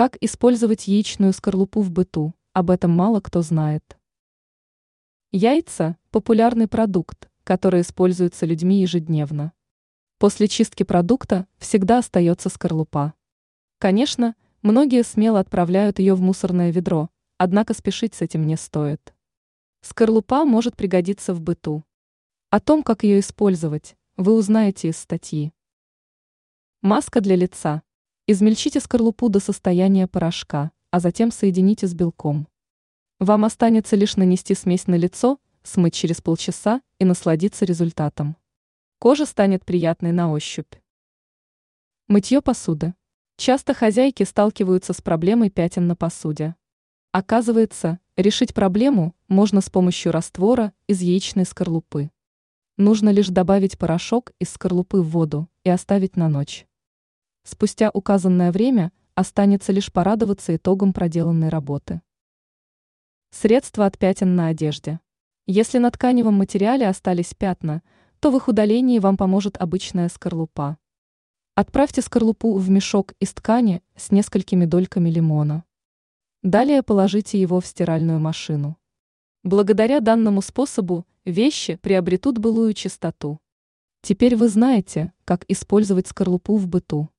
Как использовать яичную скорлупу в быту, об этом мало кто знает. Яйца – популярный продукт, который используется людьми ежедневно. После чистки продукта всегда остается скорлупа. Конечно, многие смело отправляют ее в мусорное ведро, однако спешить с этим не стоит. Скорлупа может пригодиться в быту. О том, как ее использовать, вы узнаете из статьи. Маска для лица. Измельчите скорлупу до состояния порошка, а затем соедините с белком. Вам останется лишь нанести смесь на лицо, смыть через полчаса и насладиться результатом. Кожа станет приятной на ощупь. Мытье посуды. Часто хозяйки сталкиваются с проблемой пятен на посуде. Оказывается, решить проблему можно с помощью раствора из яичной скорлупы. Нужно лишь добавить порошок из скорлупы в воду и оставить на ночь. Спустя указанное время останется лишь порадоваться итогом проделанной работы. Средства от пятен на одежде. Если на тканевом материале остались пятна, то в их удалении вам поможет обычная скорлупа. Отправьте скорлупу в мешок из ткани с несколькими дольками лимона. Далее положите его в стиральную машину. Благодаря данному способу вещи приобретут былую чистоту. Теперь вы знаете, как использовать скорлупу в быту.